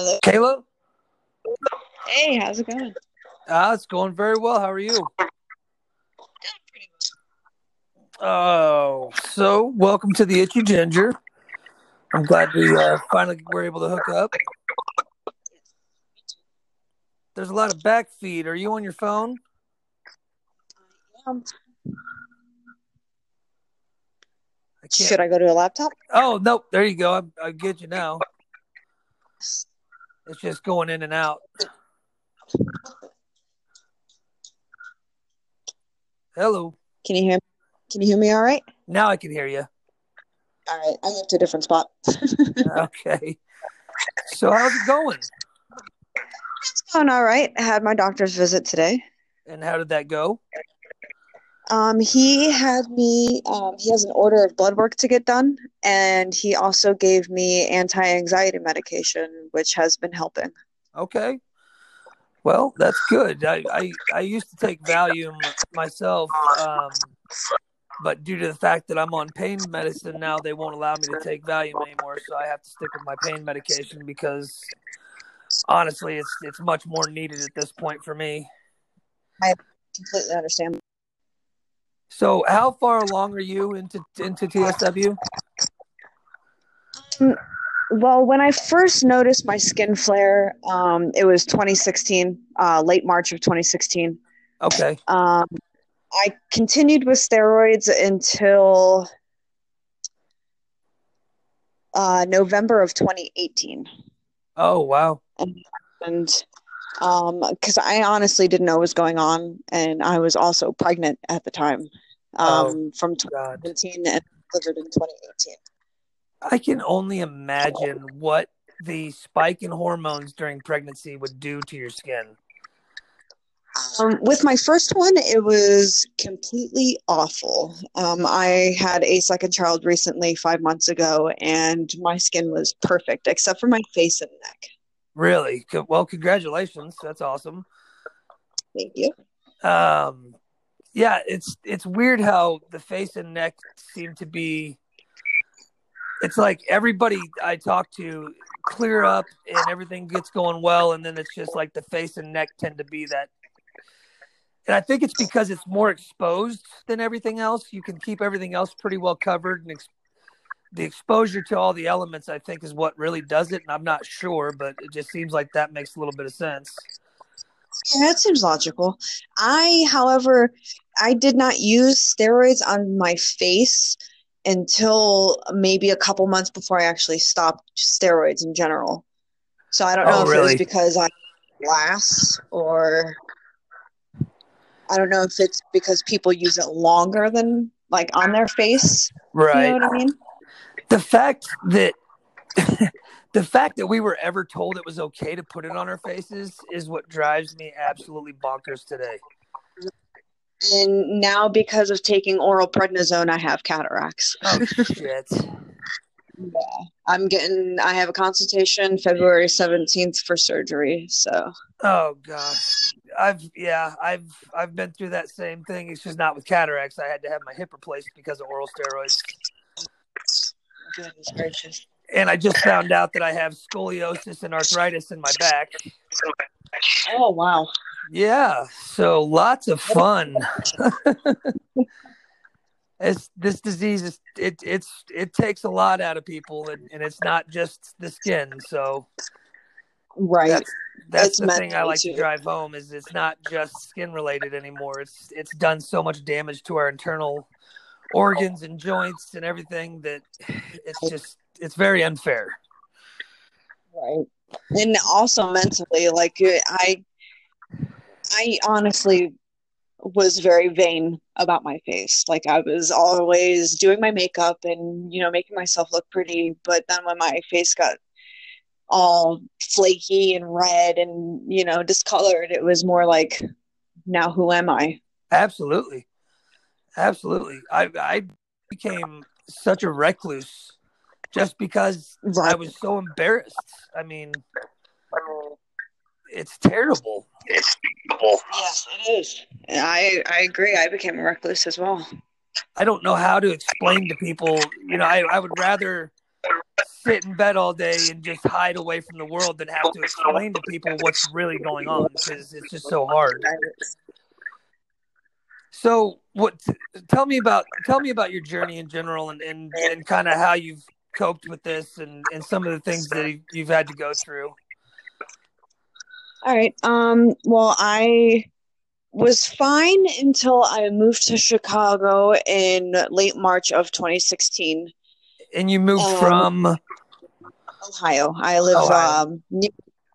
Hello. Kala? Hey, how's it going? Ah, it's going very well. How are you? Doing pretty well. Oh, so welcome to the Itchy Ginger. I'm glad we uh, finally were able to hook up. There's a lot of back feed. Are you on your phone? Um, I should I go to a laptop? Oh, nope. There you go. I, I get you now. It's just going in and out. Hello. Can you hear? Me? Can you hear me? All right. Now I can hear you. All right. I moved to a different spot. Okay. So how's it going? it's going all right. I had my doctor's visit today. And how did that go? Um, he had me. Um, he has an order of blood work to get done, and he also gave me anti-anxiety medication, which has been helping. Okay. Well, that's good. I, I, I used to take Valium myself, um, but due to the fact that I'm on pain medicine now, they won't allow me to take Valium anymore. So I have to stick with my pain medication because honestly, it's it's much more needed at this point for me. I completely understand. So, how far along are you into into TSW? Well, when I first noticed my skin flare, um, it was 2016, uh, late March of 2016. Okay. Um, I continued with steroids until uh, November of 2018. Oh wow. And because I honestly didn't know what was going on, and I was also pregnant at the time um, from God. 2017 and delivered in 2018. I can only imagine what the spike in hormones during pregnancy would do to your skin. Um, with my first one, it was completely awful. Um, I had a second child recently, five months ago, and my skin was perfect except for my face and neck. Really? Well, congratulations. That's awesome. Thank you. Um, yeah, it's it's weird how the face and neck seem to be. It's like everybody I talk to clear up and everything gets going well, and then it's just like the face and neck tend to be that. And I think it's because it's more exposed than everything else. You can keep everything else pretty well covered, and ex- the exposure to all the elements, I think, is what really does it. And I'm not sure, but it just seems like that makes a little bit of sense. Yeah, that seems logical. I, however, I did not use steroids on my face until maybe a couple months before I actually stopped steroids in general. So I don't know Oh, if it was because I glass or I don't know if it's because people use it longer than like on their face. Right. You know what I mean? the fact that the fact that we were ever told it was okay to put it on our faces is what drives me absolutely bonkers today. And now because of taking oral prednisone, I have cataracts. Oh shit. Yeah, I'm getting I have a consultation February 17th for surgery. So Oh gosh. I've yeah, I've I've been through that same thing. It's just not with cataracts. I had to have my hip replaced because of oral steroids. goodness gracious. And I just found out that I have scoliosis and arthritis in my back. Oh wow. Yeah, so lots of fun. it's this disease is it it's it takes a lot out of people and, and it's not just the skin. So Right. that's that's It's the thing I like to drive home is it's not just skin related anymore. It's it's done so much damage to our internal organs and joints and everything that it's just it's very unfair. Right. And also mentally, like uh, I I honestly was very vain about my face. Like I was always doing my makeup and, you know, making myself look pretty, but then when my face got all flaky and red and, you know, discolored, it was more like now who am I? Absolutely. Absolutely. I I became such a recluse just because I was so embarrassed. I mean, it's terrible. it's terrible. Yes, it is. I I agree. I became a recluse as well. I don't know how to explain to people. You know, I, I would rather sit in bed all day and just hide away from the world than have to explain to people what's really going on because it's just so hard. So, what? Tell me about tell me about your journey in general, and and, and kind of how you've coped with this, and and some of the things that you've had to go through. All right. Um. Well, I was fine until I moved to Chicago in late March of 2016. And you moved um, from Ohio. I live Ohio. Um, near,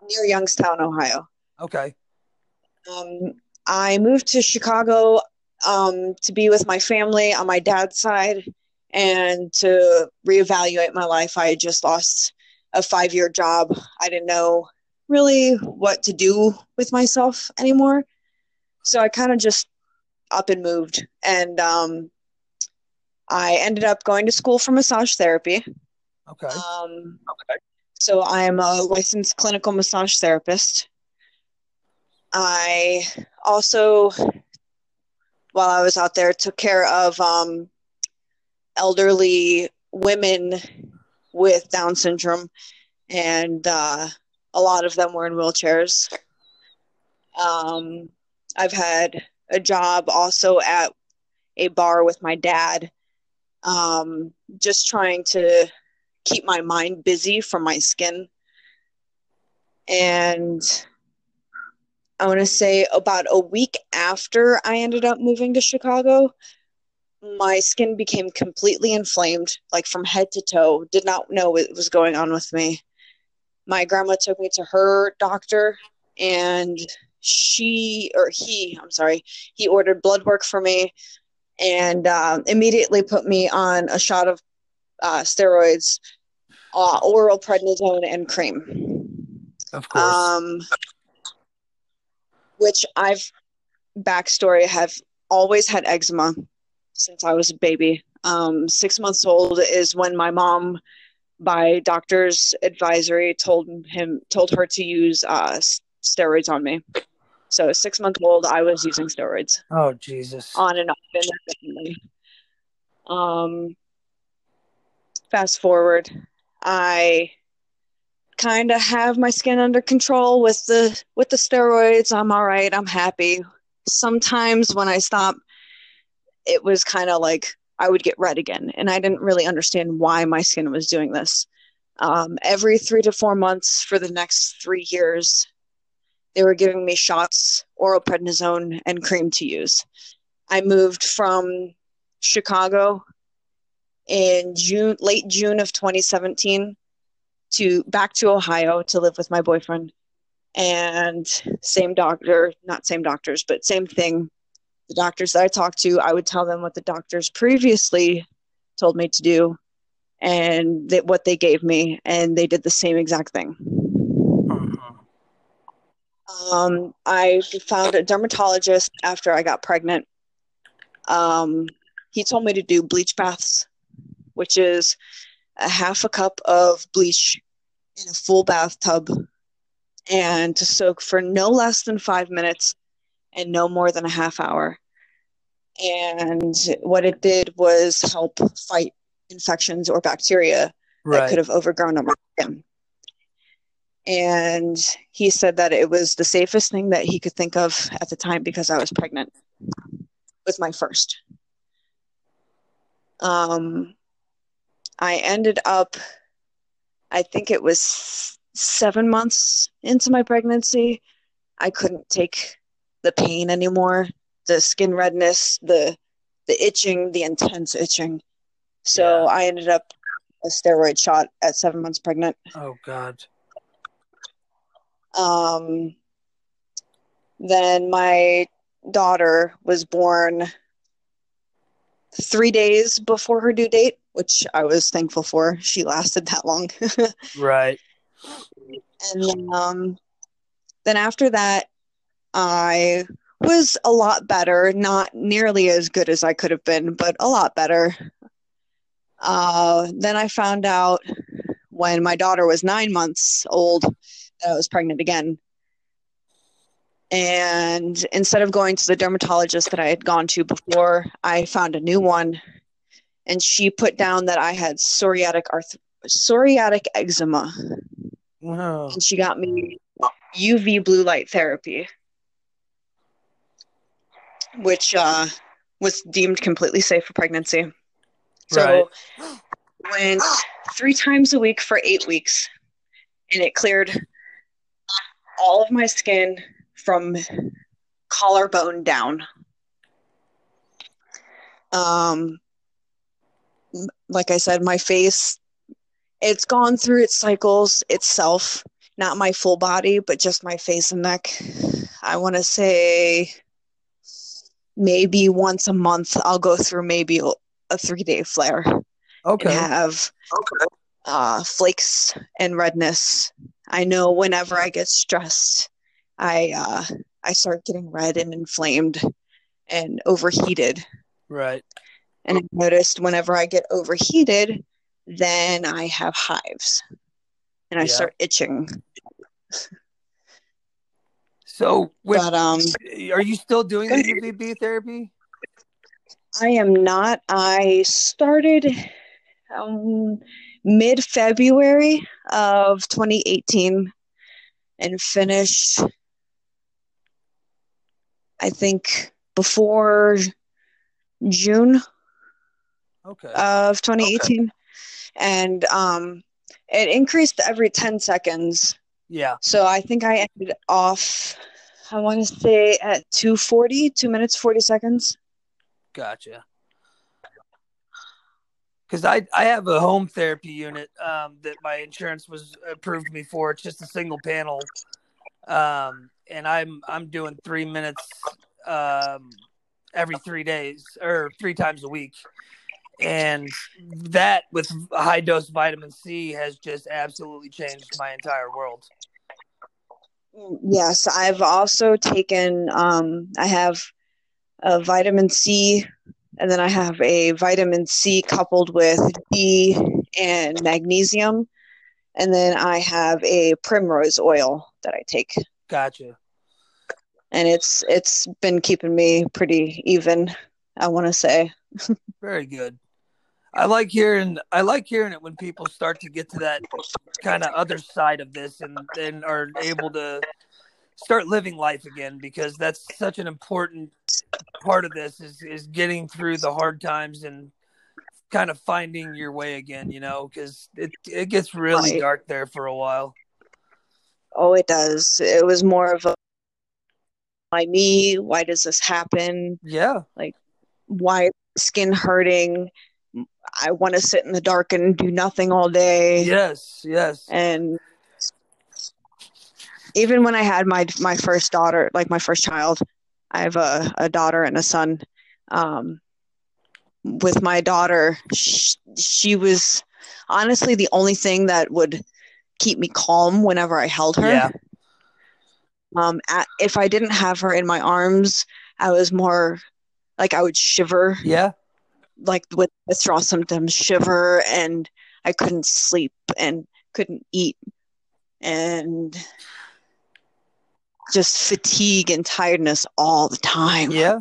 near Youngstown, Ohio. Okay. Um, I moved to Chicago um, to be with my family on my dad's side and to reevaluate my life. I had just lost a five year job. I didn't know really what to do with myself anymore. So I kind of just up and moved. And um, I ended up going to school for massage therapy. Okay. Um, okay. So I am a licensed clinical massage therapist. I also while I was out there, took care of um, elderly women with Down syndrome, and uh, a lot of them were in wheelchairs. Um, I've had a job also at a bar with my dad, um, just trying to keep my mind busy from my skin. And I want to say about a week after I ended up moving to Chicago, my skin became completely inflamed, like from head to toe. Did not know what was going on with me. My grandma took me to her doctor, and she or he, I'm sorry, he ordered blood work for me and uh, immediately put me on a shot of uh, steroids, uh, oral prednisone, and cream. Of course. Um, which I've backstory have always had eczema since I was a baby. Um, six months old is when my mom, by doctor's advisory, told him told her to use uh, steroids on me. So six months old, I was using steroids. Oh Jesus! On and off indefinitely. Um, fast forward, I kind of have my skin under control with the with the steroids. I'm all right. I'm happy. Sometimes when I stop, it was kind of like I would get red again, and I didn't really understand why my skin was doing this. Um, every three to four months for the next three years, they were giving me shots, oral prednisone, and cream to use. I moved from Chicago in June, late June of 2017 to back to Ohio to live with my boyfriend. And same doctor, not same doctors, but same thing. The doctors that I talked to, I would tell them what the doctors previously told me to do and that what they gave me, and they did the same exact thing. Uh-huh. Um, I found a dermatologist after I got pregnant. Um, he told me to do bleach baths, which is a half a cup of bleach in a full bathtub and to soak for no less than five minutes and no more than a half hour. And what it did was help fight infections or bacteria right. that could have overgrown on my skin. And he said that it was the safest thing that he could think of at the time because I was pregnant with my first. Um, I ended up I think it was seven months into my pregnancy. I couldn't take the pain anymore, the skin redness, the the itching, the intense itching. So yeah. I ended up a steroid shot at seven months pregnant. Oh God. Um. Then my daughter was born three days before her due date which I was thankful for. She lasted that long. right. And then, um, then after that, I was a lot better. Not nearly as good as I could have been, but a lot better. Uh, then I found out when my daughter was nine months old that I was pregnant again. And instead of going to the dermatologist that I had gone to before, I found a new one and she put down that I had psoriatic arth- psoriatic eczema, Wow. and she got me UV blue light therapy, which uh, was deemed completely safe for pregnancy. So went three times a week for eight weeks, and it cleared all of my skin from collarbone down. Um, like I said, my face, it's gone through its cycles itself, not my full body, but just my face and neck. I want to say maybe once a month I'll go through maybe a three day flare Okay. have uh, flakes and redness. I know whenever I get stressed, I uh, I start getting red and inflamed and overheated. Right. And I noticed whenever I get overheated, then I have hives and I Yeah. start itching. So, with, But um, are you still doing the UVB therapy? I am not. I started um, mid February of 2018 and finished, I think, before June Okay. of 2018. And um, it increased every 10 seconds. yeah. So I think I ended off, I want to say at 240, 2 minutes, 40 seconds. Gotcha. Because I I have a home therapy unit um, that my insurance was approved me for. It's just a single panel, um, and I'm I'm doing three minutes um, every three days or three times a week, and that with high dose vitamin C has just absolutely changed my entire world. Yes, I've also taken, um, I have a vitamin C, and then I have a vitamin C coupled with D and magnesium, and then I have a primrose oil that I take, Gotcha. and it's it's been keeping me pretty even, I want to say. Very good. I like hearing I like hearing it when people start to get to that kind of other side of this and and are able to start living life again because that's such an important part of this is is getting through the hard times and kind of finding your way again, you know, cuz it it gets really Right. dark there for a while. Oh, it does. It was more of a why me? Why does this happen? Yeah. Like why skin hurting? I want to sit in the dark and do nothing all day. Yes, yes. And even when I had my my first daughter, like my first child, I have a, a daughter and a son. Um, with my daughter, she, she was honestly the only thing that would keep me calm whenever I held her. Yeah. Um, at, if I didn't have her in my arms, I was more like I would shiver, Yeah. Like with withdrawal symptoms, shiver, and I couldn't sleep and couldn't eat, and just fatigue and tiredness all the time. Yeah.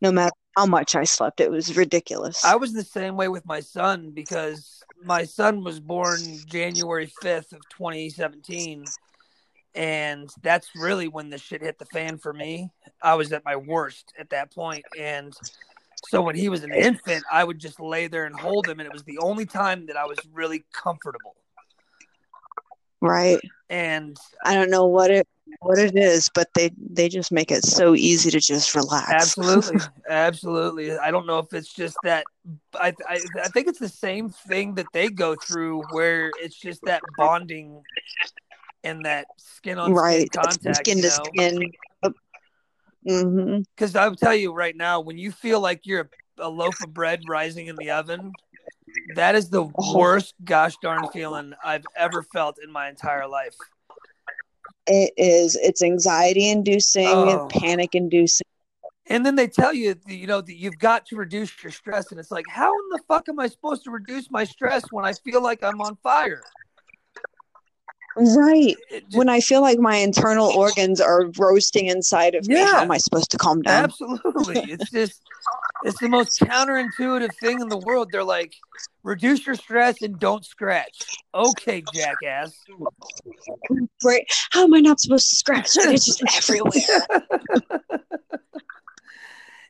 No matter how much I slept, it was ridiculous. I was the same way with my son because my son was born January 5th of 2017 and that's really when the shit hit the fan for me. I was at my worst at that point and so when he was an infant, I would just lay there and hold him and it was the only time that I was really comfortable. right. And I don't know what it what it is, but they they just make it so easy to just relax. Absolutely, absolutely. I don't know if it's just that. I, I I think it's the same thing that they go through, where it's just that bonding and that skin on right. skin contact. Skin to know? skin. Hmm Because I'll tell you right now, when you feel like you're a, a loaf of bread rising in the oven, that is the Oh. worst gosh darn feeling I've ever felt in my entire life. It is. It's anxiety inducing, Oh. panic inducing. And then they tell you, you know, that you've got to reduce your stress, and it's like, how in the fuck am I supposed to reduce my stress when I feel like I'm on fire? Right. Just- When I feel like my internal organs are roasting inside of me, how am I supposed to calm down? absolutely, it's just, It's the most counterintuitive thing in the world. They're like, reduce your stress and don't scratch. Okay, jackass. Right? How am I not supposed to scratch? It's just everywhere.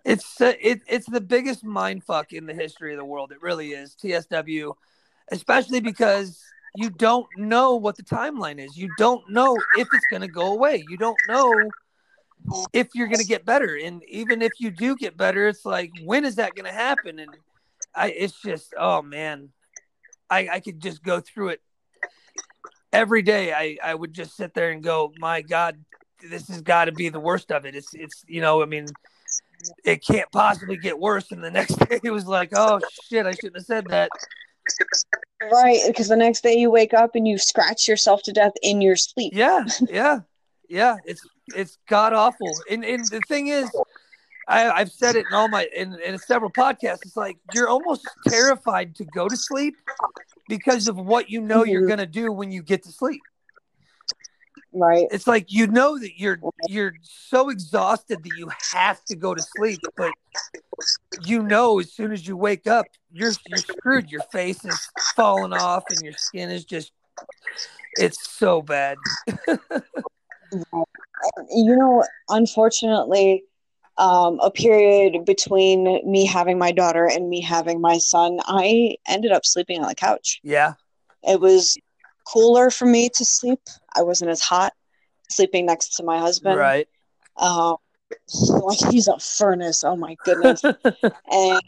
it's uh, it, it's the biggest mind fuck in the history of the world. It really is. TSW, especially because you don't know what the timeline is. You don't know if it's going to go away. You don't know if you're going to get better. And even if you do get better, it's like when is that going to happen? And I, it's just, oh man, I, I could just go through it every day. I, I would just sit there and go, my God, this has got to be the worst of it. It's, it's, you know, I mean, it can't possibly get worse. And the next day it was like, oh shit, I shouldn't have said that. Right, because the next day you wake up and you scratch yourself to death in your sleep. Yeah, yeah, yeah. It's it's god awful. And and the thing is, I, I've said it in all my in, in several podcasts. It's like you're almost terrified to go to sleep because of what you know you're Mhm. gonna do when you get to sleep. Right. It's like you know that you're you're so exhausted that you have to go to sleep, but you know as soon as you wake up, you're you're screwed. Your face is falling off and your skin is just it's so bad. You know, unfortunately, um, a period between me having my daughter and me having my son, I ended up sleeping on the couch. Yeah. It was cooler for me to sleep. I wasn't as hot sleeping next to my husband. Right. Um, like he's a furnace. Oh my goodness. and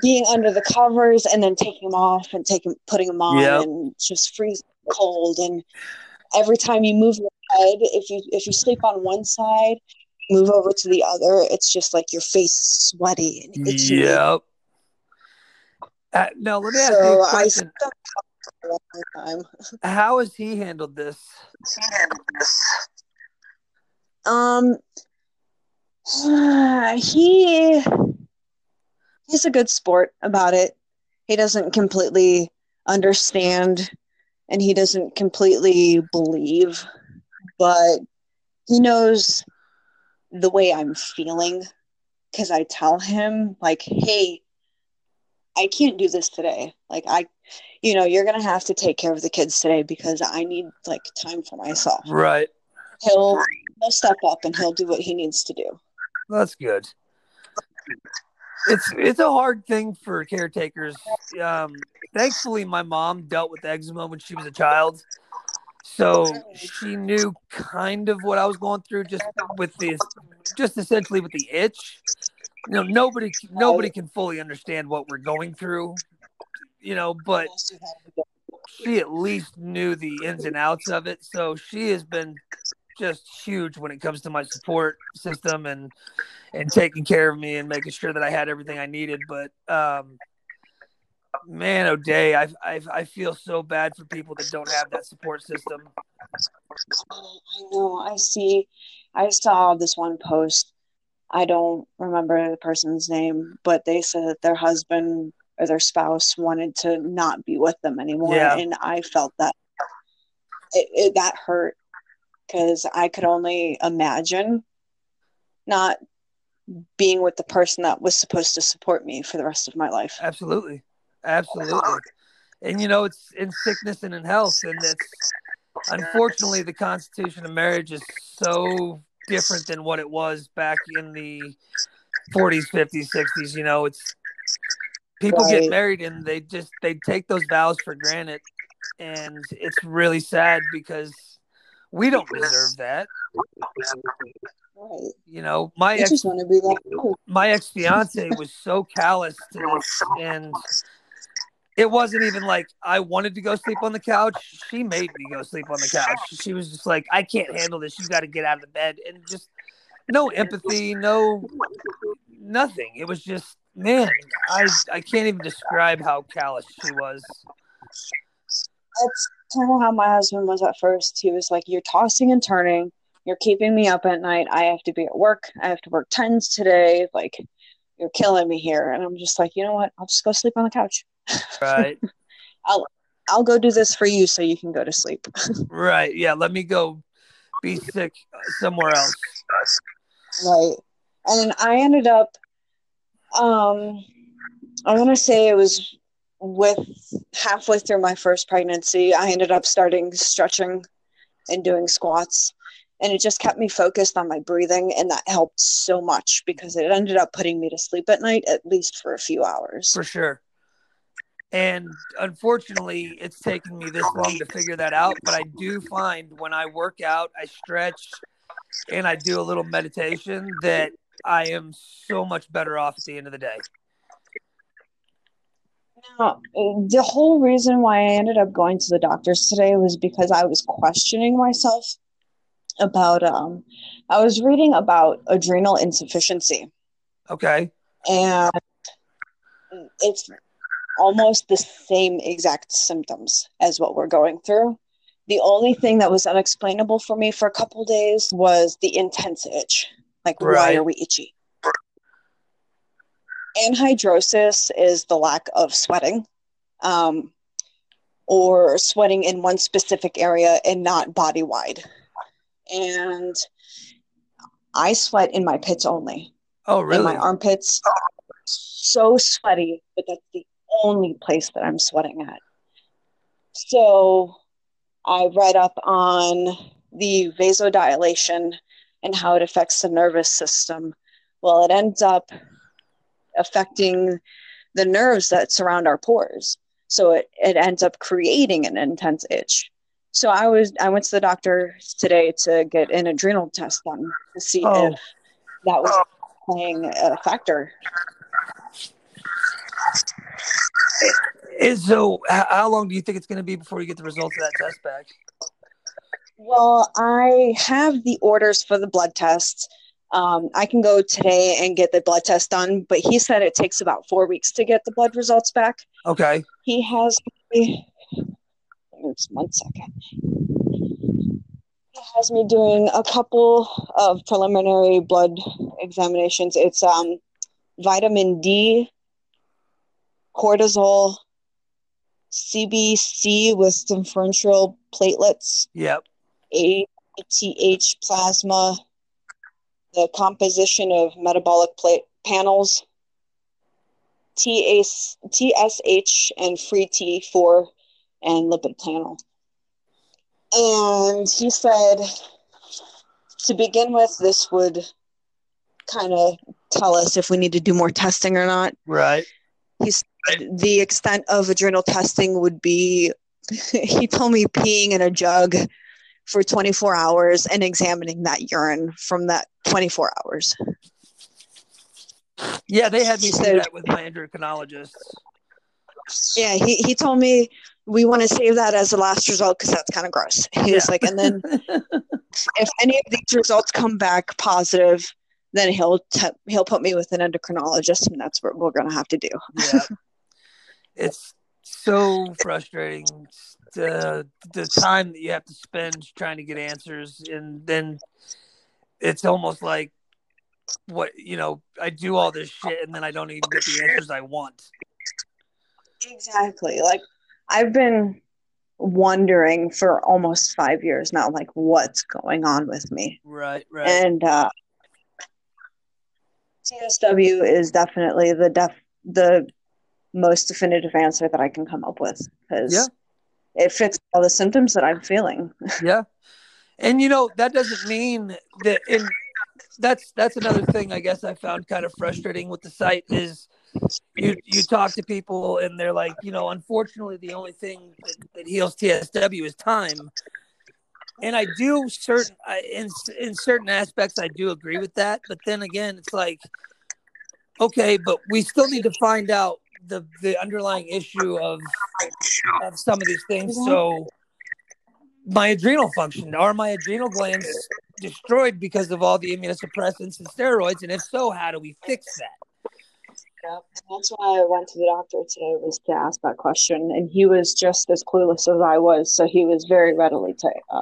being under the covers and then taking them off and taking putting them on Yep. and just freezing cold and every time you move your head if you if you sleep on one side move over to the other it's just like your face is sweaty and itchy Yep. Uh, now let me ask you so a I question. slept on top for a long time. How has he handled this? Um, he he's a good sport about it. He doesn't completely understand and he doesn't completely believe, but he knows the way I'm feeling because I tell him like, "Hey, I can't do this today. Like I you know, you're going to have to take care of the kids today because I need like time for myself." Right. He'll he'll step up and he'll do what he needs to do. That's good. It's it's a hard thing for caretakers. Um, thankfully, my mom dealt with eczema when she was a child, so she knew kind of what I was going through, just with the just essentially with the itch. You know, nobody nobody can fully understand what we're going through. You know, but she at least knew the ins and outs of it. So she has been just huge when it comes to my support system and and taking care of me and making sure that I had everything I needed. But um, man, oh day, I, I I feel so bad for people that don't have that support system. I know. I see. I saw this one post. I don't remember the person's name, but they said that their husband or their spouse wanted to not be with them anymore, Yeah. and I felt that it, it that hurt because I could only imagine not being with the person that was supposed to support me for the rest of my life. Absolutely, absolutely. And you know, it's in sickness and in health, and it's unfortunately the constitution of marriage is so different than what it was back in the 40s 50s 60s you know it's people get married and they just they take those vows for granted and it's really sad because we don't deserve that Right. you know my I ex just want to be like, my ex fiance was so callous to this, and it wasn't even like I wanted to go sleep on the couch. She made me go sleep on the couch. She was just like, "I can't handle this. You got to get out of the bed," and just no empathy, no nothing. It was just, man, I I can't even describe how callous she was. that's kind of how my husband was at first. He was like, You're tossing and turning. You're keeping me up at night. I have to be at work. I have to work tens today. Like, you're killing me here. And I'm just like, You know what? I'll just go sleep on the couch. Right, I'll I'll go do this for you so you can go to sleep. right, yeah. Let me go be sick somewhere else. right. And I ended up Um, I want to say it was with halfway through my first pregnancy. I ended up starting stretching and doing squats, and it just kept me focused on my breathing, and that helped so much because it ended up putting me to sleep at night at least for a few hours. For sure. And unfortunately, it's taken me this long to figure that out. But I do find when I work out, I stretch and I do a little meditation that I am so much better off at the end of the day. Now, the whole reason why I ended up going to the doctors today was because I was questioning myself about um I was reading about adrenal insufficiency. Okay. And it's almost the same exact symptoms as what we're going through. The only thing that was unexplainable for me for a couple days was the intense itch. Like, right. why are we itchy? Anhidrosis is the lack of sweating um, or sweating in one specific area and not body wide. And I sweat in my pits only. Oh, really? In my armpits. So sweaty, but that's the only place that I'm sweating at. So I read up on the vasodilation and how it affects the nervous system. Well, it ends up affecting the nerves that surround our pores. So it, it ends up creating an intense itch. So I was I went to the doctor today to get an adrenal test done to see oh. if that was playing a factor is so how long do you think it's going to be before you get the results of that test back? Well, I have the orders for the blood tests. Um, I can go today and get the blood test done, but he said it takes about four weeks to get the blood results back. Okay. He has me, one second. He has me doing a couple of preliminary blood examinations. It's um, vitamin D cortisol, CBC with differential platelets. Yep. ACTH plasma, the composition of metabolic plate panels, TSH and free T4 and lipid panel. And he said to begin with, this would kind of tell us if we need to do more testing or not. Right. He said the extent of adrenal testing would be he told me peeing in a jug for 24 hours and examining that urine from that 24 hours. Yeah, they had me say that with my endocrinologist. Yeah, he, he told me we want to save that as a last result because that's kind of gross. He yeah. was like, and then if any of these results come back positive, then he'll te- he'll put me with an endocrinologist, and that's what we're going to have to do. yeah, it's so frustrating. The the time that you have to spend trying to get answers, and then it's almost like what you know. I do all this shit, and then I don't even get the answers I want. Exactly. Like I've been wondering for almost five years now, like what's going on with me. Right. Right. And uh, TSW is definitely the def the most definitive answer that I can come up with because yeah. it fits all the symptoms that I'm feeling. yeah. And you know, that doesn't mean that in that's that's another thing I guess I found kind of frustrating with the site is you you talk to people and they're like, you know, unfortunately the only thing that, that heals TSW is time. And I do certain in in certain aspects I do agree with that, but then again it's like okay, but we still need to find out the the underlying issue of of some of these things. So my adrenal function are my adrenal glands destroyed because of all the immunosuppressants and steroids? And if so, how do we fix that? Yeah, that's why I went to the doctor today was to ask that question, and he was just as clueless as I was. So he was very readily to uh,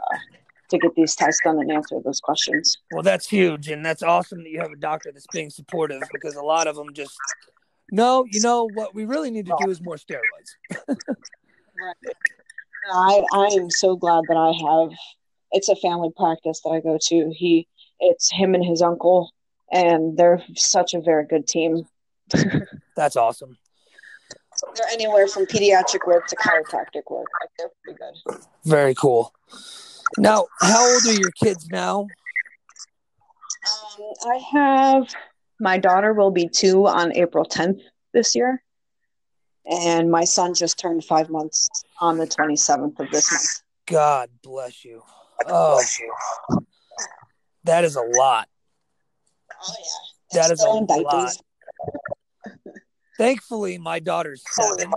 to get these tests done and answer those questions. Well, that's huge, and that's awesome that you have a doctor that's being supportive because a lot of them just no, you know what we really need to do is more steroids. right. I I am so glad that I have. It's a family practice that I go to. He, it's him and his uncle, and they're such a very good team That's awesome. They're anywhere from pediatric work to chiropractic work. Like they're pretty good. Very cool. Now, how old are your kids now? Um, I have my daughter will be two on April 10th this year, and my son just turned five months on the 27th of this month. God bless you. Oh, that is a lot. Oh yeah, That is a lot. Thankfully, my daughter's seven,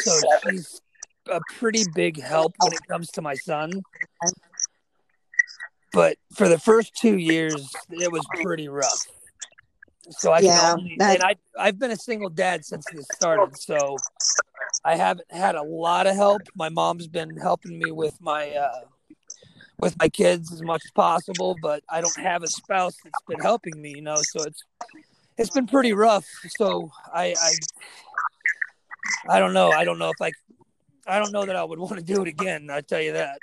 so she's a pretty big help when it comes to my son. But for the first two years, it was pretty rough. So I yeah, can only, and I I've been a single dad since this started, so I haven't had a lot of help. My mom's been helping me with my uh, with my kids as much as possible, but I don't have a spouse that's been helping me, you know. So it's it's been pretty rough. So I I I don't know. I don't know if I I don't know that I would want to do it again. I tell you that.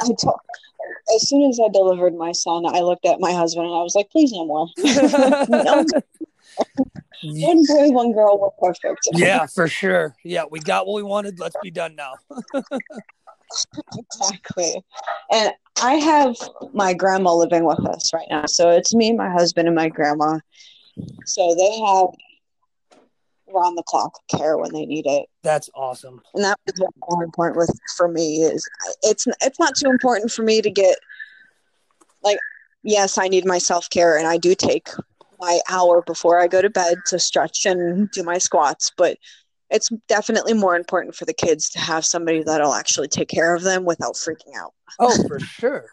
I told, as soon as I delivered my son, I looked at my husband and I was like, "Please no more." no, one boy, one girl, we're perfect. yeah, for sure. Yeah, we got what we wanted. Let's be done now. exactly. And I have my grandma living with us right now, so it's me, my husband, and my grandma. So they have round the clock care when they need it. That's awesome. and that was more important with for me is it's it's not too important for me to get like yes i need my self-care and i do take my hour before i go to bed to stretch and do my squats but it's definitely more important for the kids to have somebody that'll actually take care of them without freaking out Oh, for sure.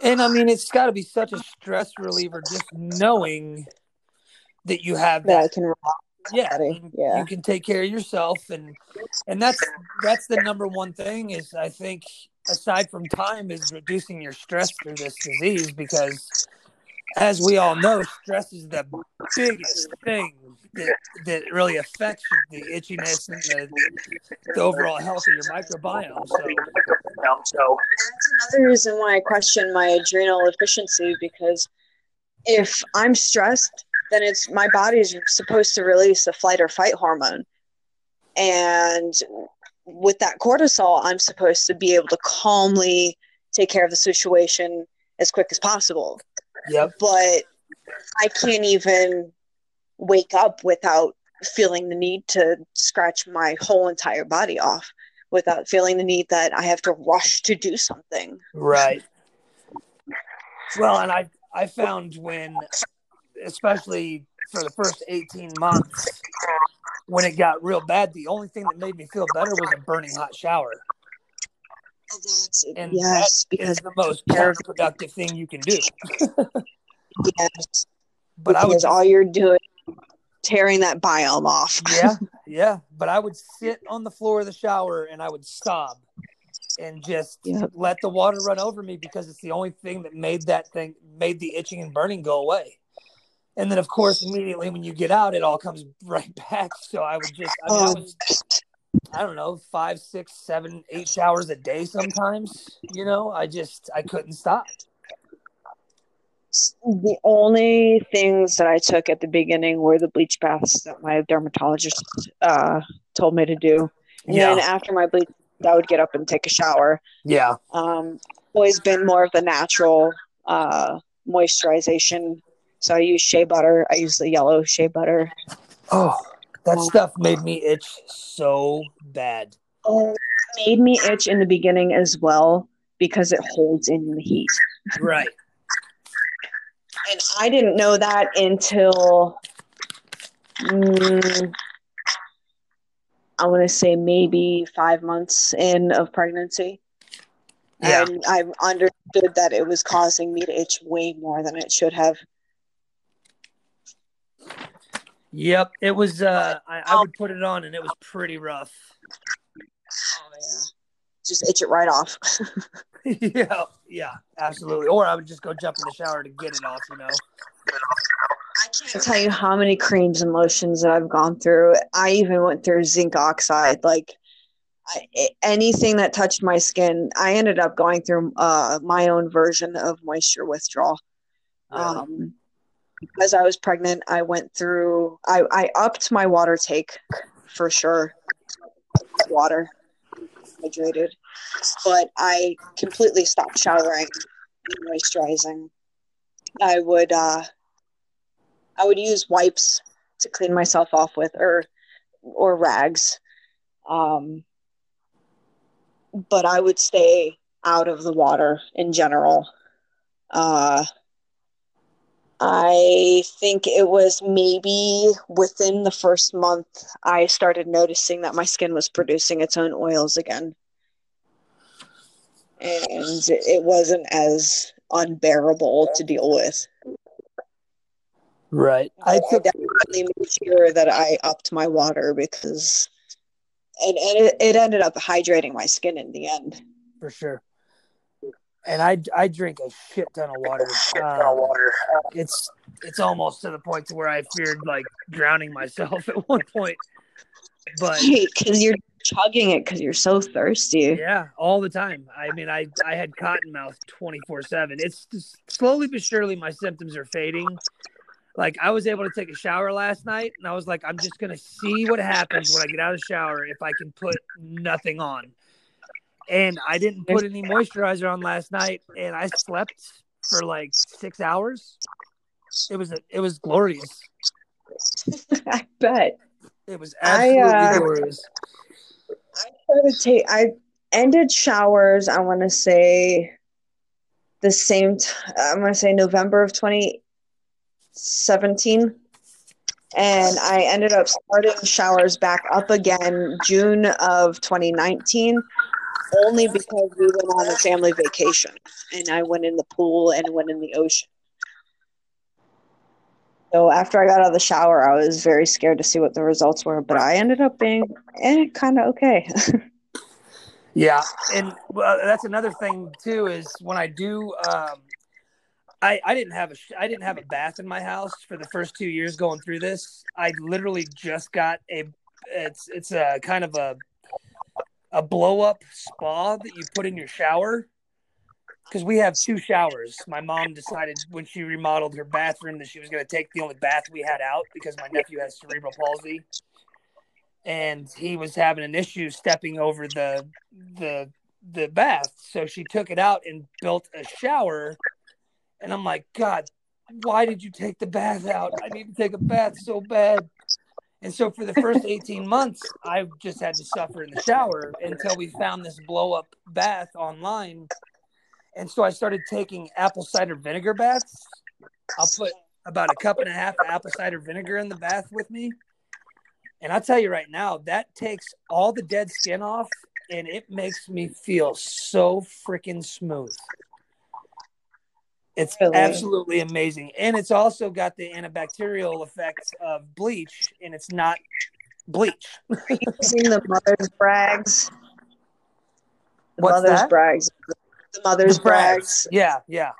And I mean, it's got to be such a stress reliever just knowing that you have that i that. can relax Yeah, body. you- Yeah. you can take care of yourself, and and that's that's the number one thing is I think aside from time is reducing your stress through this disease because as we all know, stress is the biggest thing that that really affects the itchiness and the, the overall health of your microbiome. So, so That's another reason why I question my adrenal efficiency because if I'm stressed, then it's my body's supposed to release a flight or fight hormone. And with that cortisol, I'm supposed to be able to calmly take care of the situation as quick as possible. yep. But I can't even wake up without feeling the need to scratch my whole entire body off, without feeling the need that I have to rush to do something. Right. Well, and I I found when, especially for the first eighteen months, when it got real bad, the only thing that made me feel better was a burning hot shower, and yes, that is because the most counterproductive thing you can do. yes, But I was all you're doing tearing that biome off. yeah, yeah. But I would sit on the floor of the shower and I would sob and just Yep. let the water run over me because it's the only thing that made that thing made the itching and burning go away. And then, of course, immediately when you get out, it all comes right back. So I would just, I mean, I Oh. was, I don't know, five, six, seven, eight showers a day sometimes. You know, I just, I couldn't stop. The only things that I took at the beginning were the bleach baths that my dermatologist uh, told me to do. And Yeah. then after my bleach, I would get up and take a shower. Yeah. Um, always been more of the natural uh, moisturization. So I use shea butter. I use the yellow shea butter. Oh, that stuff made me itch so bad. Oh, it made me itch in the beginning as well because it holds in the heat. Right. And I didn't know that until mm, I want to say maybe five months in of pregnancy. Yeah. And I understood that it was causing me to itch way more than it should have. Yep. It was, uh, I, I would put it on and it was pretty rough. Oh, yeah. Just itch it right off. yeah, yeah, absolutely. Or I would just go jump in the shower to get it off, you know. I can't tell you how many creams and lotions that I've gone through. I even went through zinc oxide. Like I, anything that touched my skin, I ended up going through uh, my own version of moisture withdrawal. Really? Um, because I was pregnant, I went through. I I upped my water take for sure. Water, hydrated, but I completely stopped showering and moisturizing. I would uh, I would use wipes to clean myself off with, or or rags. Um, but I would stay out of the water in general. Uh, I think it was maybe within the first month I started noticing that my skin was producing its own oils again. And it wasn't as unbearable to deal with. Right. I, I definitely made sure that I upped my water because and, and it, it ended up hydrating my skin in the end. For sure. And I, I drink a shit ton of water. Shit ton Um, it's it's almost to the point to where I feared like drowning myself at one point. But because you're chugging it because you're so thirsty. Yeah, all the time. I mean, I I had cotton mouth twenty four seven. It's just slowly but surely my symptoms are fading. Like I was able to take a shower last night, and I was like, I'm just gonna see what happens when I get out of the shower if I can put nothing on. And I didn't put any moisturizer on last night, and I slept for like six hours. It was it was glorious. I bet it was absolutely I, uh, glorious. I started take. I ended showers. I want to say the same. T- I'm going to say November of 2017, and I ended up starting showers back up again June of 2019. Only because we went on a family vacation and I went in the pool and went in the ocean. So after I got out of the shower, I was very scared to see what the results were, but I ended up being eh, kind of okay. yeah, and well, that's another thing too is when I do, um, I I didn't have a I didn't have a bath in my house for the first two years going through this. I literally just got a it's it's a kind of a a blow up spa that you put in your shower because we have two showers. My mom decided when she remodeled her bathroom that she was going to take the only bath we had out because my nephew has cerebral palsy, and he was having an issue stepping over the the the bath. So she took it out and built a shower. And I'm like, God, why did you take the bath out? I need to take a bath so bad. And so for the first 18 months, I just had to suffer in the shower until we found this blow up bath online and so I started taking apple cider vinegar baths. I'll put about a cup and a half of apple cider vinegar in the bath with me. And I'll tell you right now, that takes all the dead skin off and it makes me feel so freaking smooth. It's really? absolutely amazing. And it's also got the antibacterial effects of bleach, and it's not bleach. using the mother's Bragg's. The What's mother's that? Bragg's the mother's the Bragg's. Yeah, yeah.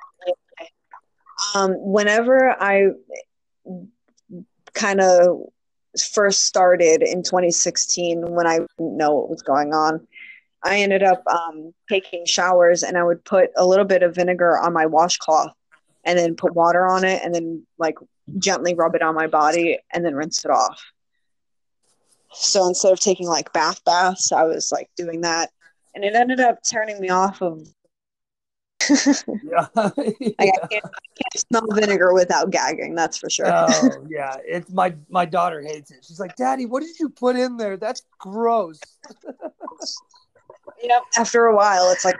Um, whenever I kind of first started in 2016, when I didn't know what was going on, I ended up um, taking showers and I would put a little bit of vinegar on my washcloth and then put water on it and then like gently rub it on my body and then rinse it off. So instead of taking like bath baths, I was like doing that. And it ended up turning me off of yeah. Like I, can't, I can't smell vinegar without gagging. That's for sure. oh yeah, it's my my daughter hates it. She's like, "Daddy, what did you put in there? That's gross." Yep. After a while, it's like,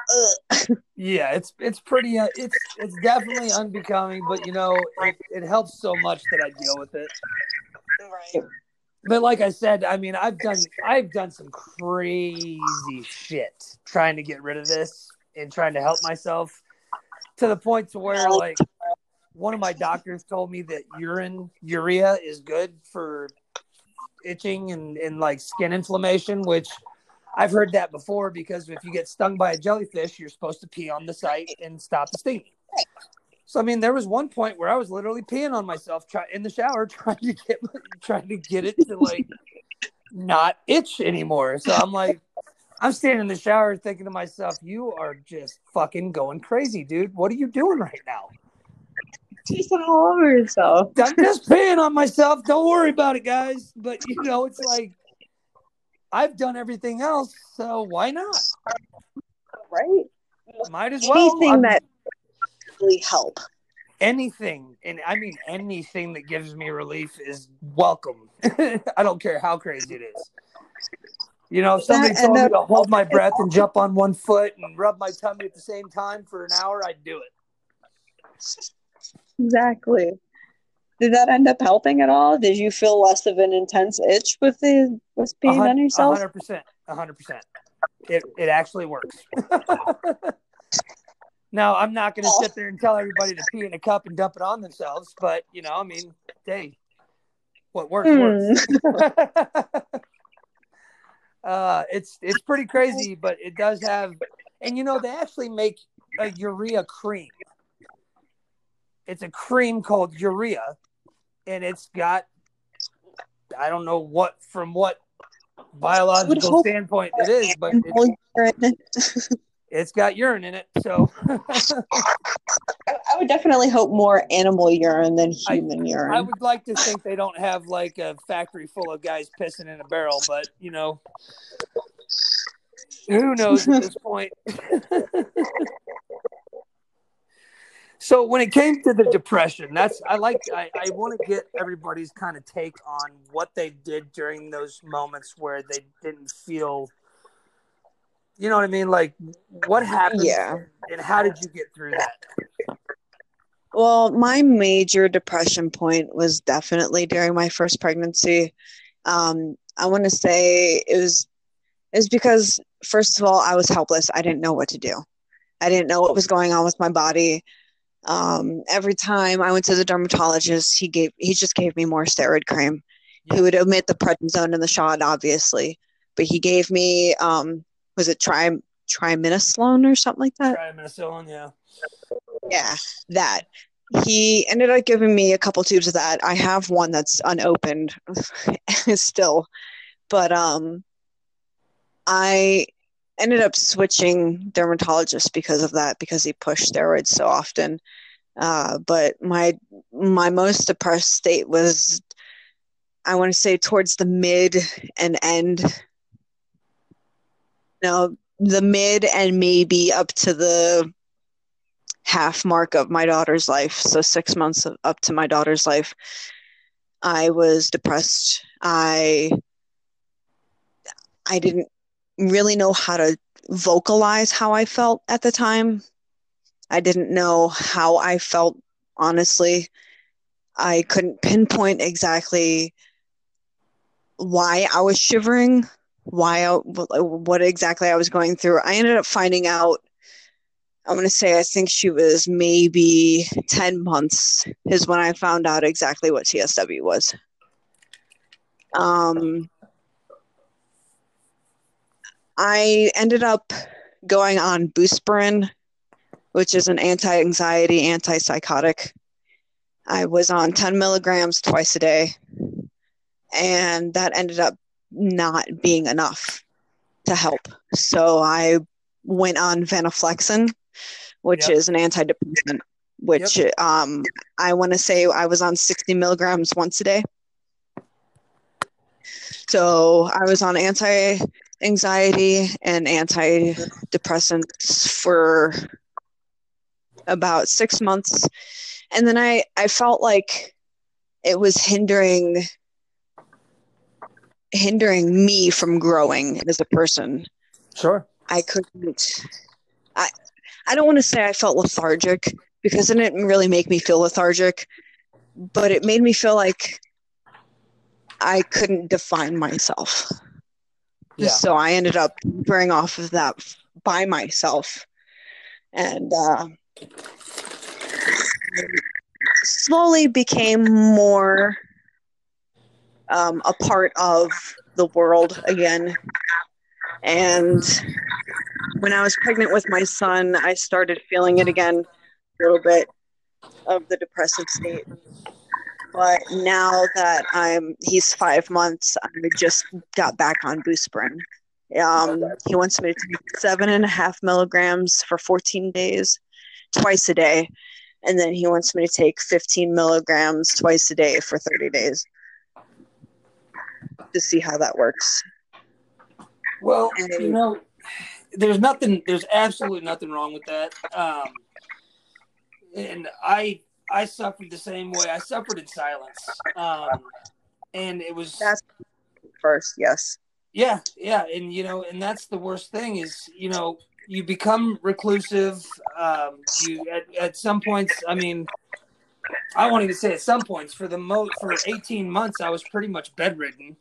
Ugh. yeah, it's it's pretty. Uh, it's it's definitely unbecoming, but you know, it, it helps so much that I deal with it. Right. But like I said, I mean, I've done I've done some crazy shit trying to get rid of this and trying to help myself to the point to where like one of my doctors told me that urine urea is good for itching and, and like skin inflammation, which I've heard that before because if you get stung by a jellyfish, you're supposed to pee on the site and stop the sting. So I mean, there was one point where I was literally peeing on myself try, in the shower, trying to get trying to get it to like not itch anymore. So I'm like, I'm standing in the shower thinking to myself, you are just fucking going crazy, dude. What are you doing right now? pissing all over yourself. I'm just peeing on myself. Don't worry about it, guys. But you know, it's like I've done everything else, so why not? Right? Might as well. Anything I'm- that really help. anything, and I mean anything that gives me relief is welcome. I don't care how crazy it is. You know, if somebody That told me to hold my breath and jump on one foot and rub my tummy at the same time for an hour, I'd do it. Exactly. Did that end up helping at all? Did you feel less of an intense itch with the with peeing on a yourself? hundred percent, a hundred percent. It it actually works. now I'm not going to sit there and tell everybody to pee in a cup and dump it on themselves, but you know, I mean, hey, what works works. uh, it's it's pretty crazy, but it does have, and you know, they actually make a urea cream. It's a cream called urea, and it's got I don't know what from what biological standpoint it is, but it's, it's got urine in it. So I I would definitely hope more animal urine than I- human urine. I would like to think they don't have like a factory full of guys pissing in a barrel, but you know, who knows at this point. so when it came to the depression, that's I like I, I want to get everybody's kind of take on what they did during those moments where they didn't feel you know what I mean? Like what happened Yeah. and how did you get through that? Well, my major depression point was definitely during my first pregnancy. Um, I want to say it was is because first of all, I was helpless. I didn't know what to do. I didn't know what was going on with my body. Um, every time I went to the dermatologist, he gave he just gave me more steroid cream. He would omit the prednisone and the shot, obviously, but he gave me um, was it tri triamcinolone or something like that? Triaminoxidil, yeah. Yeah, that. He ended up giving me a couple tubes of that. I have one that's unopened still. But um I ended up switching dermatologists because of that because he pushed steroids so often. Uh, but my my most depressed state was I want to say towards the mid and end. No the mid and maybe up to the half mark of my daughter's life. So six months up to my daughter's life i was depressed. I i didn't really know how to vocalize how i felt at the time. I didn't know how i felt honestly. I couldn't pinpoint exactly why i was shivering why I, what exactly i was going through. I ended up finding out I'm going to say I think she was maybe 10 months is when I found out exactly what TSW was. Um, I ended up going on Buspirone, which is an anti-anxiety, antipsychotic. I was on 10 milligrams twice a day, and that ended up not being enough to help. So I went on venlafaxine, which Yep. is an antidepressant. Which um, I want to say I was on 60 milligrams once a day. So I was on anti anxiety and antidepressants for about six months. And then I, I felt like it was hindering hindering me from growing as a person. Sure. I couldn't I I don't want to say I felt lethargic because it didn't really make me feel lethargic, but it made me feel like I couldn't define myself. Yeah. So I ended up wearing off of that by myself. And uh, slowly became more um, a part of the world again. And when I was pregnant with my son, I started feeling it again a little bit of the depressive state. But now that I'm he's five months, I just got back on Buspirone. Um, he wants me to take seven and a half milligrams for 14 days, twice a day. and then he wants me to take 15 milligrams twice a day for 30 days to see how that works. Well, you know, there's nothing. There's absolutely nothing wrong with that. Um, and I I suffered the same way. I suffered in silence, um, and it was that's first. Yes. Yeah, yeah, and you know, and that's the worst thing is you know you become reclusive. Um, you at, at some points, I mean, I won't even say at some points. For the most for eighteen months, I was pretty much bedridden,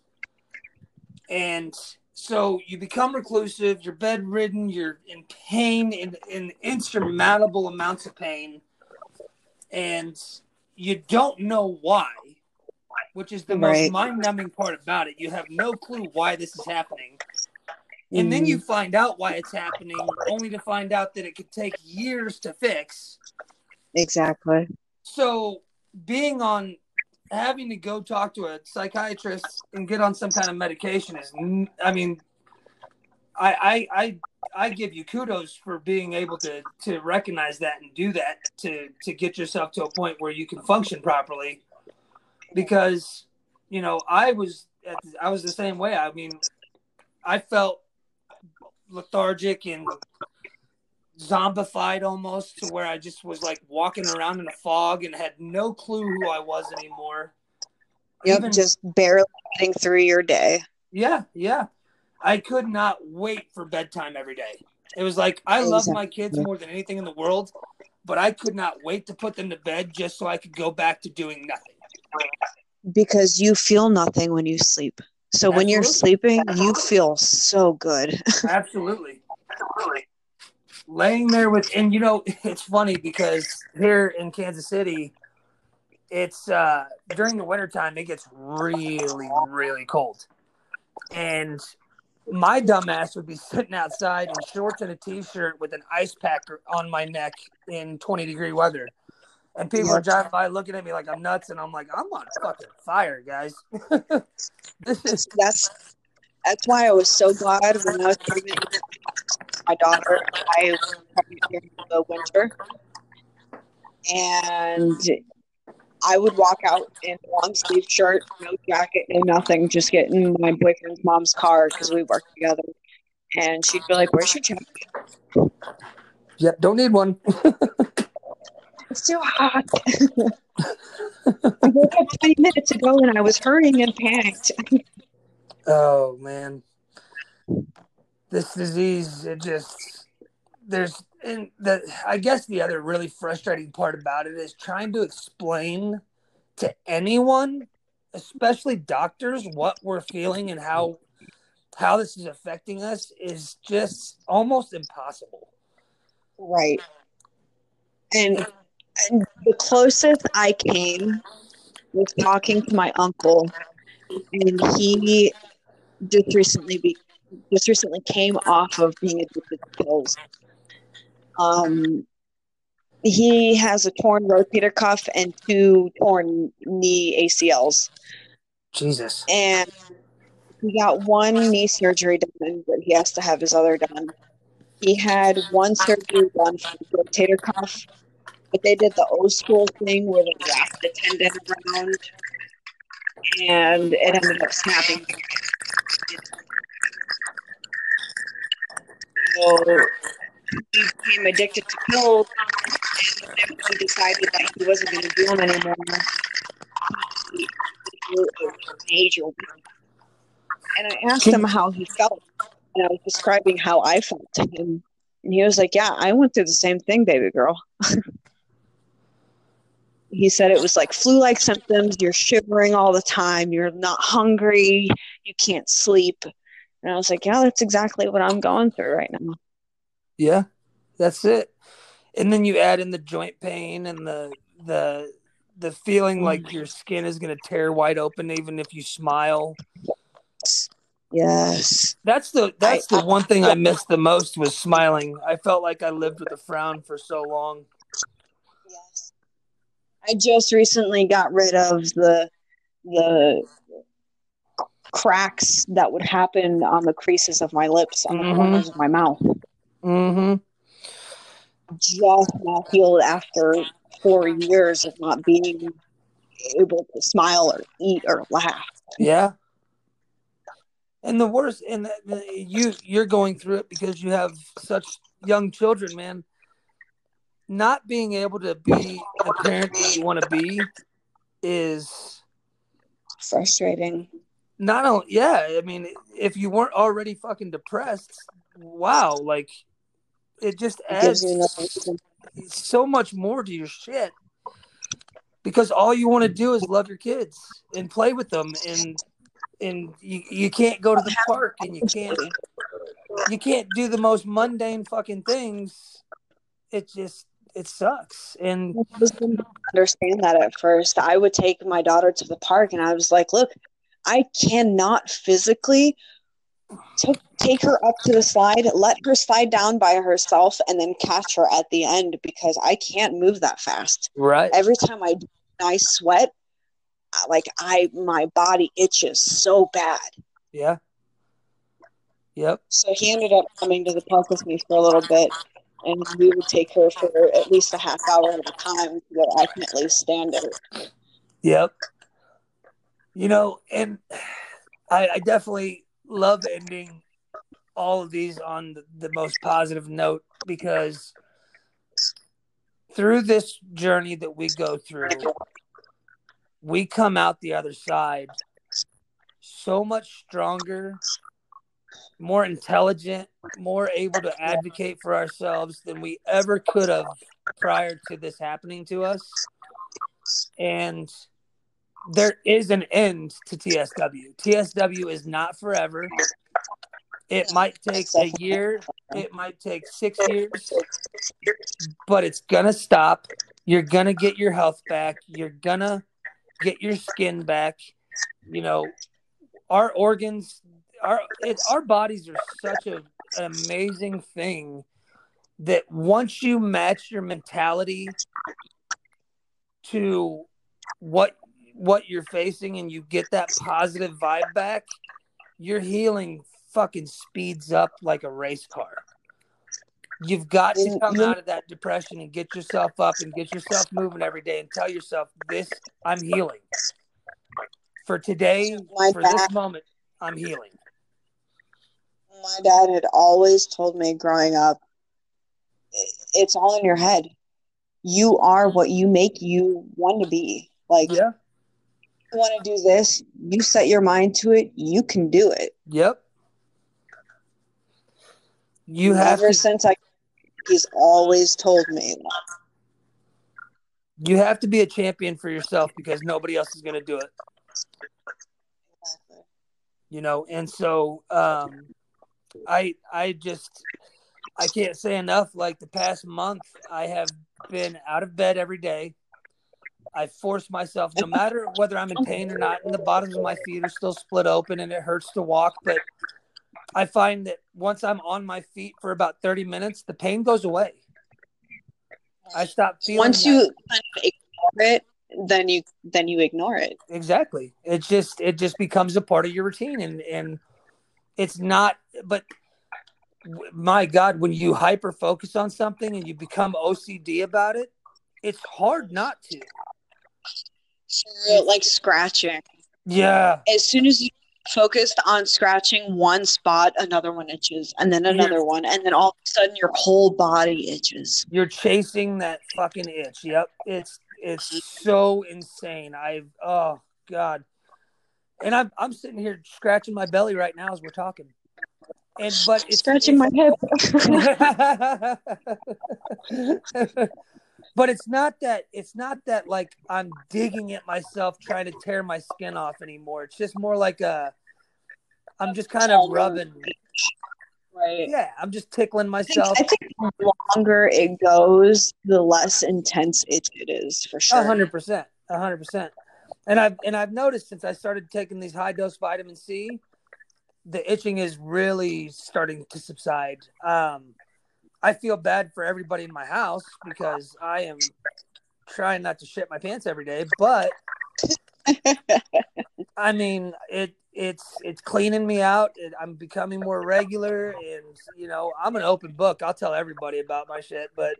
and so you become reclusive. You're bedridden. You're in pain, in, in insurmountable amounts of pain, and you don't know why which is the right. most mind-numbing part about it. You have no clue why this is happening. And mm. then you mm. find out why it's happening, only to find out that it could take years to fix. Exactly. So, being on having to go talk to a psychiatrist and get on some kind of medication is, I mean, I, I, I, I give you kudos for being able to to recognize that and do that to to get yourself to a point where you can function properly because you know I was I was the same way. I mean, I felt lethargic and zombified almost to where I just was like walking around in a fog and had no clue who I was anymore. Yep, Even, just barely getting through your day. Yeah, yeah. I could not wait for bedtime every day. It was like I love my kids more than anything in the world, but I could not wait to put them to bed just so I could go back to doing nothing because you feel nothing when you sleep. So Absolutely. when you're sleeping, you feel so good. Absolutely. Absolutely. Laying there with, and you know, it's funny because here in Kansas City, it's uh during the wintertime, it gets really, really cold. And my dumbass would be sitting outside in shorts and a t shirt with an ice pack on my neck in 20 degree weather and people are driving by looking at me like I'm nuts, and I'm like, I'm on fucking fire, guys. this is that's that's why I was so glad when I was pregnant with my daughter. I was pregnant during the winter, and I would walk out in a long sleeve shirt, no jacket, no nothing, just get in my boyfriend's mom's car because we work together. And she'd be like, "Where's your jacket?" Yep, don't need one. It's too hot. I woke up 20 minutes ago and I was hurrying and panicked. oh, man. This disease, it just, there's, and the, I guess the other really frustrating part about it is trying to explain to anyone, especially doctors, what we're feeling and how how this is affecting us is just almost impossible. Right. And the closest I came was talking to my uncle, and he just recently be, just recently came off of being addicted to pills. Um, he has a torn rotator cuff and two torn knee ACLs. Jesus. And he got one knee surgery done, but he has to have his other done. He had one surgery done for the rotator cuff but they did the old school thing where they wrapped the tendon around and it ended up snapping. So he became addicted to pills and he decided that he wasn't going to do them anymore. And I asked him how he felt, and I was describing how I felt to him. And he was like, Yeah, I went through the same thing, baby girl. he said it was like flu like symptoms. You're shivering all the time. You're not hungry. You can't sleep. And I was like, yeah, that's exactly what I'm going through right now. Yeah, that's it. And then you add in the joint pain and the the the feeling like mm. your skin is going to tear wide open even if you smile. Yes. That's the that's the one thing I missed the most was smiling. I felt like I lived with a frown for so long. I just recently got rid of the the cracks that would happen on the creases of my lips on mm-hmm. the corners of my mouth. Mm-hmm. Just now healed after four years of not being able to smile or eat or laugh. Yeah. And the worst, and the, the, you you're going through it because you have such young children, man. Not being able to be the parent that you want to be is frustrating. Not only, yeah. I mean, if you weren't already fucking depressed, wow, like it just adds so much more to your shit. Because all you want to do is love your kids and play with them and and you, you can't go to the park and you can't you can't do the most mundane fucking things. It just it sucks. And I didn't understand that at first. I would take my daughter to the park and i was like look i cannot physically take, take her up to the slide. Let her slide down by herself and then catch her at the end because i can't move that fast. Right. Every time i i sweat uh, like i my body itches so bad. Yeah. Yep. So he ended up coming to the park with me for a little bit and we would take her for at least a half hour at a time that i can at least stand it. Yep. You know and i, I definitely love ending all of these on the, the most positive note because through this journey that we go through we come out the other side so much stronger, more intelligent, more able to advocate for ourselves than we ever could have prior to this happening to us. And there is an end to TSW. TSW is not forever. It might take a year, it might take six years, but it's to stop. You're to get your health back. You're to get your skin back. You know, our organs, our it, our bodies are such a, an amazing thing that once you match your mentality to what what you're facing and you get that positive vibe back, your healing fucking speeds up like a race car. You've got to come out of that depression and get yourself up and get yourself moving every day and tell yourself, this, I'm healing. For today, My for dad, this moment, I'm healing. My dad had always told me growing up, it's all in your head. You are what you make you want to be. Like, yeah. You want to do this, you set your mind to it, you can do it. Yep. You have ever since I He's always told me You have to be a champion for yourself because nobody else is going to do it. Exactly. You know, and so um, I I just I can't say enough. Like the past month, I have been out of bed every day. I force myself, no matter whether I'm in pain or not, and the bottoms of my feet are still split open and it hurts to walk, but I find that once I'm on my feet for about 30 minutes, the pain goes away. I stop feeling Once you ignore it, then you then you ignore it. Exactly. It just it just becomes a part of your routine and and it's not but my god when you hyper focus on something and you become OCD about it, it's hard not to. So, like scratching. Yeah. As soon as you focused on scratching one spot, another one itches, and then another You're, one, and then all of a sudden your whole body itches. You're chasing that fucking itch. Yep, it's it's so insane. I oh god, and I'm I'm sitting here scratching my belly right now as we're talking. And but it's scratching it's, my head. but it's not that it's not that like I'm digging at myself trying to tear my skin off anymore. It's just more like a I'm just kind of rubbing. Right. Yeah, I'm just tickling myself. I think, I think the longer it goes, the less intense it, it is for sure. hundred percent, hundred percent. And I've and I've noticed since I started taking these high dose vitamin C, the itching is really starting to subside. Um, I feel bad for everybody in my house because I am trying not to shit my pants every day, but I mean, it it's it's cleaning me out. It, I'm becoming more regular, and you know, I'm an open book. I'll tell everybody about my shit, but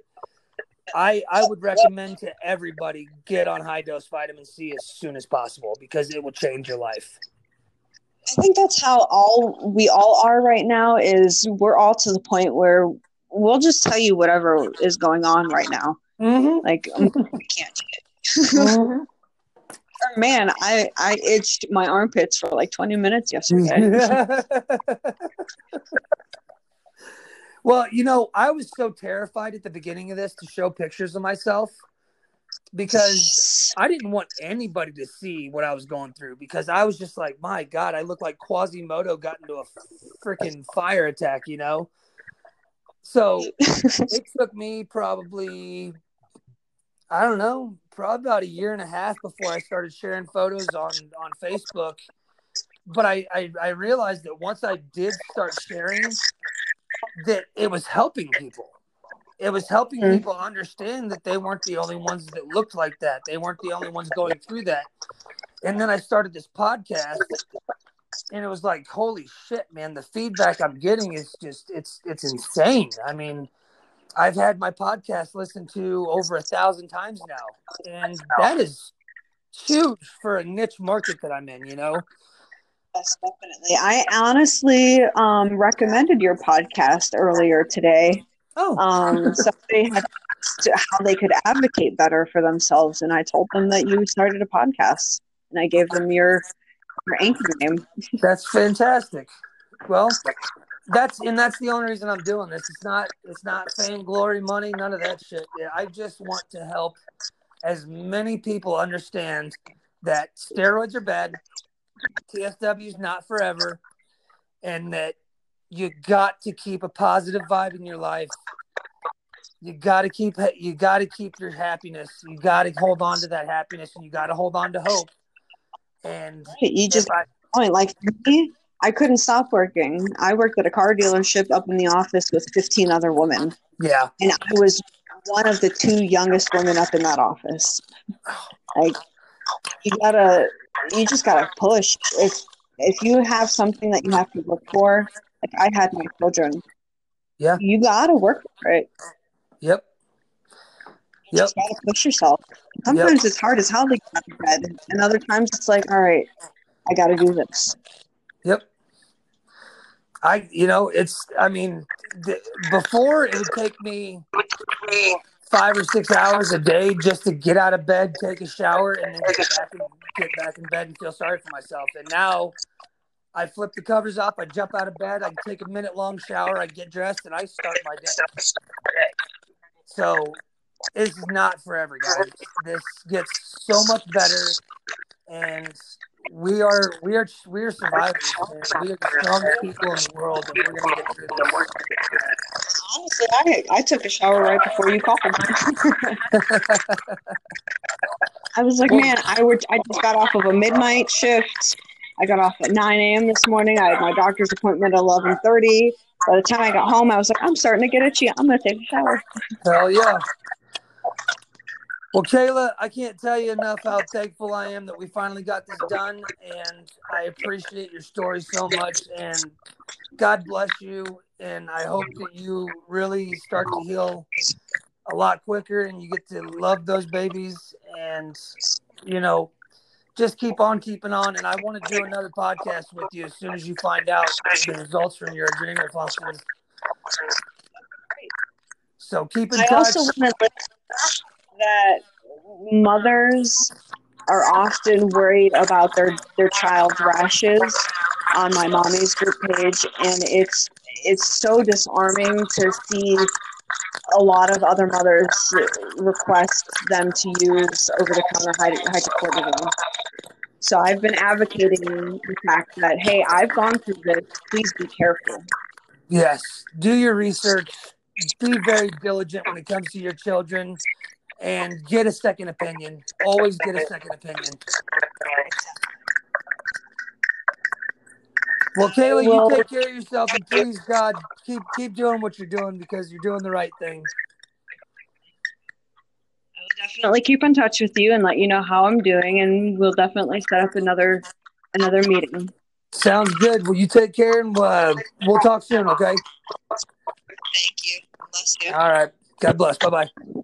I I would recommend to everybody get on high dose vitamin C as soon as possible because it will change your life. I think that's how all we all are right now is we're all to the point where we'll just tell you whatever is going on right now. Mm-hmm. Like we can't. Mm-hmm. Man, I I itched my armpits for like 20 minutes yesterday. well, you know, I was so terrified at the beginning of this to show pictures of myself because I didn't want anybody to see what I was going through because I was just like, my God, I look like Quasimodo got into a freaking fire attack, you know? So it took me probably, I don't know, probably about a year and a half before I started sharing photos on, on Facebook. But I, I, I realized that once I did start sharing, that it was helping people it was helping Mhm. people understand that they weren't the only ones that looked like that. They weren't the only ones going through that. And then I started this podcast and it was like, holy shit, man, the feedback I'm getting is just it's it's insane. I mean, I've had my podcast listened to over a thousand times now. And that is huge for a niche market that I'm in, you know? Yes, definitely. I honestly um, recommended your podcast earlier today. Oh, Um, somebody had asked how they could advocate better for themselves, and I told them that you started a podcast, and I gave them your anchor name. That's fantastic. Well, that's and that's the only reason I'm doing this. It's not it's not fame, glory, money, none of that shit. Yeah, I just want to help as many people understand that steroids are bad, TSW is not forever, and that you got to keep a positive vibe in your life. You got to keep you got to keep your happiness. You got to hold on to that happiness, and you got to hold on to hope. And You just I, point like me, I couldn't stop working. I worked at a car dealership up in the office with 15 other women, yeah, and I was one of the two youngest women up in that office. Oh, like you gotta, you just gotta push. If if you have something that you have to work for, like I had my children, Yeah. you gotta work for it. yep. You just gotta push yourself. Sometimes it's hard as hell to get out of bed, and other times it's like, all right, I gotta do this. Yep. I, you know, it's, I mean, th- before it would take me five or six hours a day just to get out of bed, take a shower, and then get back, in, get back in bed and feel sorry for myself. And now I flip the covers off, I jump out of bed, I take a minute long shower, I get dressed, and I start my day. So this is not forever, guys. This gets so much better, and we are we are we are survivors. Man. We are the strongest people in the world, and we're gonna get through this. Honestly, I I took a shower right before you called. I was like, man, I worked. I just got off of a midnight shift. I got off at 9 a.m. this morning. I had my doctor's appointment at 11:30. By the time I got home, I was like, I'm starting to get itchy. I'm gonna take a shower. Hell yeah. Well, Kala, I can't tell you enough how thankful I am that we finally got this done, and I appreciate your story so much. And God bless you, and I hope that you really start to heal a lot quicker, and you get to love those babies, and you know, just keep on keeping on. And I want to do another podcast with you as soon as you find out the results from your adrenal functions. So keep in touch. That mothers are often worried about their their child's rashes on my mommy's group page, and it's it's so disarming to see a lot of other mothers request them to use over the counter hydrocortisone. So I've been advocating the fact that hey, I've gone through this. Please be careful. Yes, do your research. Be very diligent when it comes to your children, and get a second opinion. Always get a second opinion. Well, Kala, you take care of yourself, and please, God, keep keep doing what you're doing because you're doing the right thing. I will definitely keep in touch with you and let you know how I'm doing, and we'll definitely set up another another meeting. Sounds good. Well, you take care, and uh, we'll talk soon. Okay. Thank you. Bless you. All right. God bless. Bye bye.